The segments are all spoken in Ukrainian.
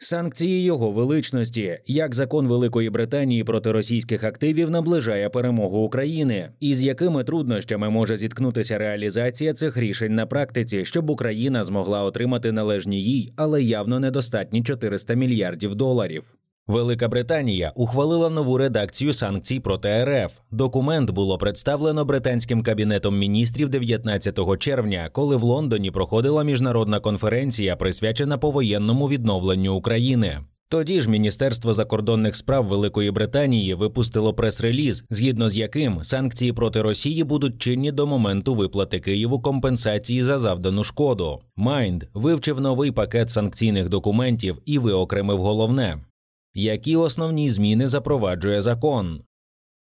Санкції його величності, як закон Великої Британії проти російських активів наближає перемогу України, і з якими труднощами може зіткнутися реалізація цих рішень на практиці, щоб Україна змогла отримати належні їй, але явно недостатні 400 мільярдів доларів. Велика Британія ухвалила нову редакцію санкцій проти РФ. Документ було представлено британським кабінетом міністрів 19 червня, коли в Лондоні проходила міжнародна конференція, присвячена повоєнному відновленню України. Тоді ж Міністерство закордонних справ Великої Британії випустило прес-реліз, згідно з яким санкції проти Росії будуть чинні до моменту виплати Києву компенсації за завдану шкоду. Майнд вивчив новий пакет санкційних документів і виокремив головне які основні зміни запроваджує закон.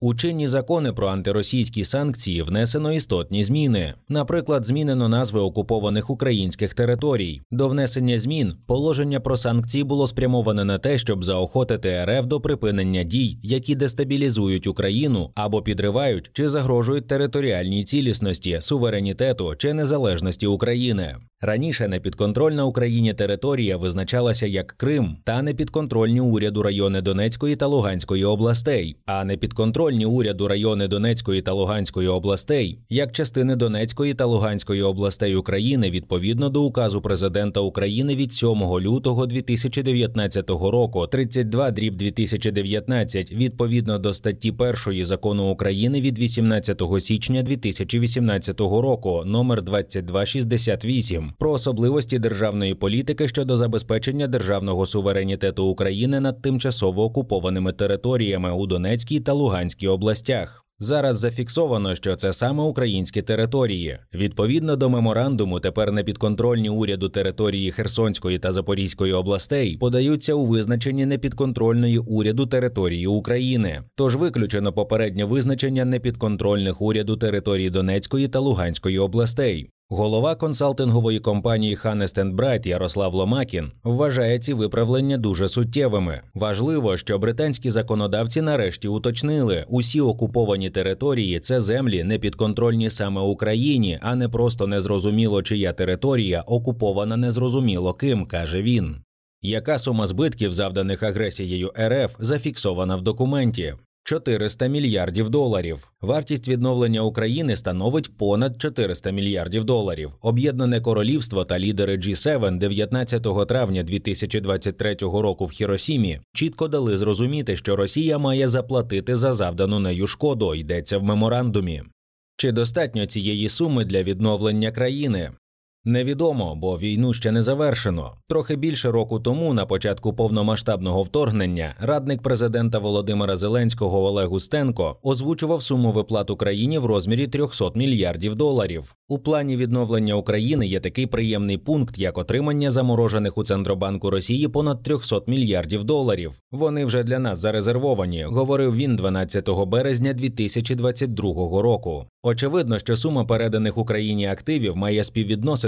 У чинні закони про антиросійські санкції внесено істотні зміни. Наприклад, змінено назви окупованих українських територій. До внесення змін положення про санкції було спрямоване на те, щоб заохотити РФ до припинення дій, які дестабілізують Україну або підривають чи загрожують територіальній цілісності, суверенітету чи незалежності України. Раніше непідконтрольна Україні територія визначалася як Крим та непідконтрольні уряду райони Донецької та Луганської областей, а непідконтрольні уряду райони Донецької та Луганської областей як частини Донецької та Луганської областей України відповідно до указу президента України від 7 лютого 2019 року, 32 дріб 2019, відповідно до статті 1 закону України від 18 січня 2018 року, номер 2268 про особливості державної політики щодо забезпечення державного суверенітету України над тимчасово окупованими територіями у Донецькій та Луганській областях. Зараз зафіксовано, що це саме українські території. Відповідно до меморандуму, тепер непідконтрольні уряду території Херсонської та Запорізької областей подаються у визначенні непідконтрольної уряду території України. Тож виключено попереднє визначення непідконтрольних уряду території Донецької та Луганської областей. Голова консалтингової компанії Hannest Bright Ярослав Ломакін вважає ці виправлення дуже суттєвими. Важливо, що британські законодавці нарешті уточнили, усі окуповані території це землі не підконтрольні саме Україні, а не просто незрозуміло, чия територія окупована незрозуміло ким, каже він. Яка сума збитків, завданих агресією РФ, зафіксована в документі? 400 мільярдів доларів. Вартість відновлення України становить понад 400 мільярдів доларів. Об'єднане королівство та лідери G7 19 травня 2023 року в Хіросімі чітко дали зрозуміти, що Росія має заплатити за завдану нею шкоду. Йдеться в меморандумі. Чи достатньо цієї суми для відновлення країни? Невідомо, бо війну ще не завершено. Трохи більше року тому, на початку повномасштабного вторгнення, радник президента Володимира Зеленського Олег Устенко озвучував суму виплат Україні в розмірі 300 мільярдів доларів. У плані відновлення України є такий приємний пункт, як отримання заморожених у Центробанку Росії понад 300 мільярдів доларів. Вони вже для нас зарезервовані, говорив він 12 березня 2022 року. Очевидно, що сума переданих Україні активів має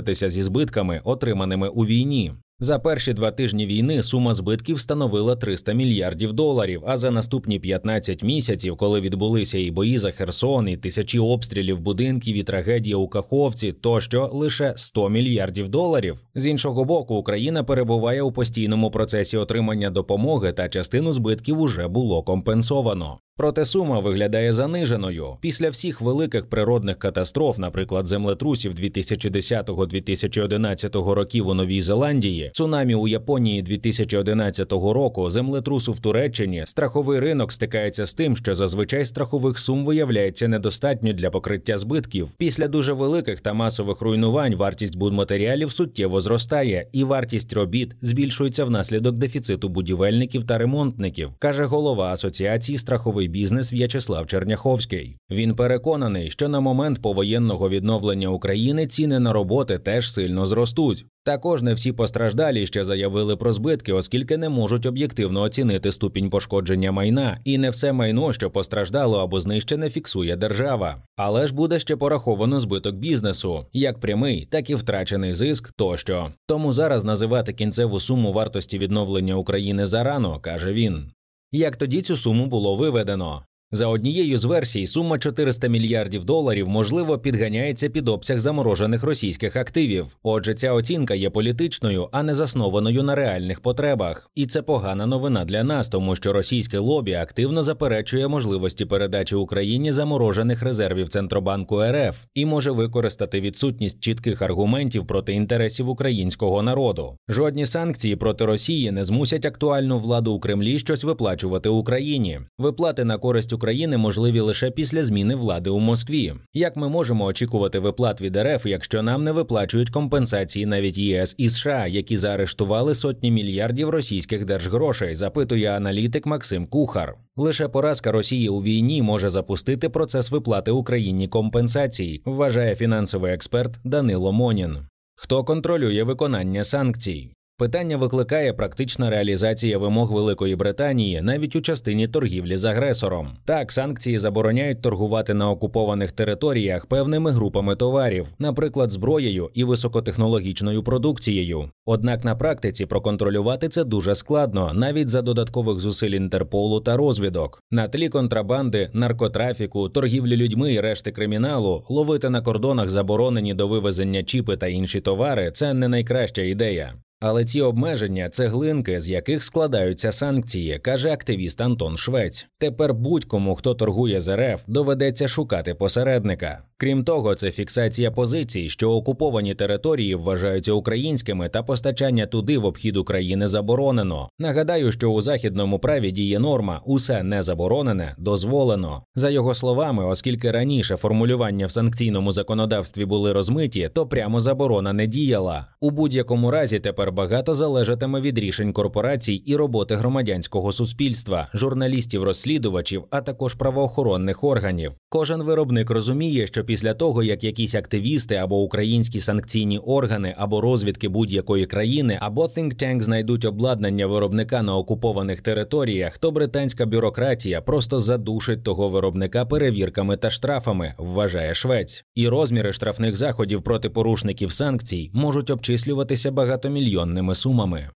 співвідноситися зі збитками, отриманими у війні. За перші два тижні війни сума збитків становила 300 мільярдів доларів. А за наступні 15 місяців, коли відбулися і бої за Херсон, і тисячі обстрілів будинків, і трагедія у Каховці, тощо лише 100 мільярдів доларів. З іншого боку, Україна перебуває у постійному процесі отримання допомоги, та частину збитків уже було компенсовано. Проте сума виглядає заниженою після всіх великих природних катастроф, наприклад, землетрусів 2010-2011 років у Новій Зеландії, цунамі у Японії 2011 року, землетрусу в Туреччині, страховий ринок стикається з тим, що зазвичай страхових сум виявляється недостатньо для покриття збитків. Після дуже великих та масових руйнувань вартість будматеріалів суттєво зростає, і вартість робіт збільшується внаслідок дефіциту будівельників та ремонтників, каже голова асоціації страховий бізнес В'ячеслав Черняховський. Він переконаний, що на момент повоєнного відновлення України ціни на роботи теж сильно зростуть. Також не всі постраждалі ще заявили про збитки, оскільки не можуть об'єктивно оцінити ступінь пошкодження майна, і не все майно, що постраждало або знищене, фіксує держава. Але ж буде ще пораховано збиток бізнесу, як прямий, так і втрачений зиск тощо. Тому зараз називати кінцеву суму вартості відновлення України зарано, каже він. Як тоді цю суму було виведено? За однією з версій, сума 400 мільярдів доларів можливо підганяється під обсяг заморожених російських активів. Отже, ця оцінка є політичною, а не заснованою на реальних потребах. І це погана новина для нас, тому що російське лобі активно заперечує можливості передачі Україні заморожених резервів Центробанку РФ і може використати відсутність чітких аргументів проти інтересів українського народу. Жодні санкції проти Росії не змусять актуальну владу у Кремлі щось виплачувати Україні. Виплати на користь України можливі лише після зміни влади у Москві. Як ми можемо очікувати виплат від РФ, якщо нам не виплачують компенсації навіть ЄС і США, які заарештували сотні мільярдів російських держгрошей? Запитує аналітик Максим Кухар. Лише поразка Росії у війні може запустити процес виплати Україні компенсацій, вважає фінансовий експерт Данило Монін. Хто контролює виконання санкцій? Питання викликає практична реалізація вимог Великої Британії навіть у частині торгівлі з агресором. Так, санкції забороняють торгувати на окупованих територіях певними групами товарів, наприклад, зброєю і високотехнологічною продукцією. Однак на практиці проконтролювати це дуже складно, навіть за додаткових зусиль Інтерполу та розвідок. На тлі контрабанди, наркотрафіку, торгівлі людьми і решти криміналу ловити на кордонах заборонені до вивезення чіпи та інші товари це не найкраща ідея. Але ці обмеження це глинки, з яких складаються санкції, каже активіст Антон Швець. Тепер будь-кому, хто торгує з РФ, доведеться шукати посередника. Крім того, це фіксація позицій, що окуповані території вважаються українськими, та постачання туди в обхід України заборонено. Нагадаю, що у західному праві діє норма усе не заборонене, дозволено. За його словами, оскільки раніше формулювання в санкційному законодавстві були розмиті, то прямо заборона не діяла. У будь-якому разі тепер багато залежатиме від рішень корпорацій і роботи громадянського суспільства, журналістів-розслідувачів, а також правоохоронних органів. Кожен виробник розуміє, що після того, як якісь активісти або українські санкційні органи або розвідки будь-якої країни, або think tank знайдуть обладнання виробника на окупованих територіях, то британська бюрократія просто задушить того виробника перевірками та штрафами, вважає Швець. І розміри штрафних заходів проти порушників санкцій можуть обчислюватися багатомільйонними сумами.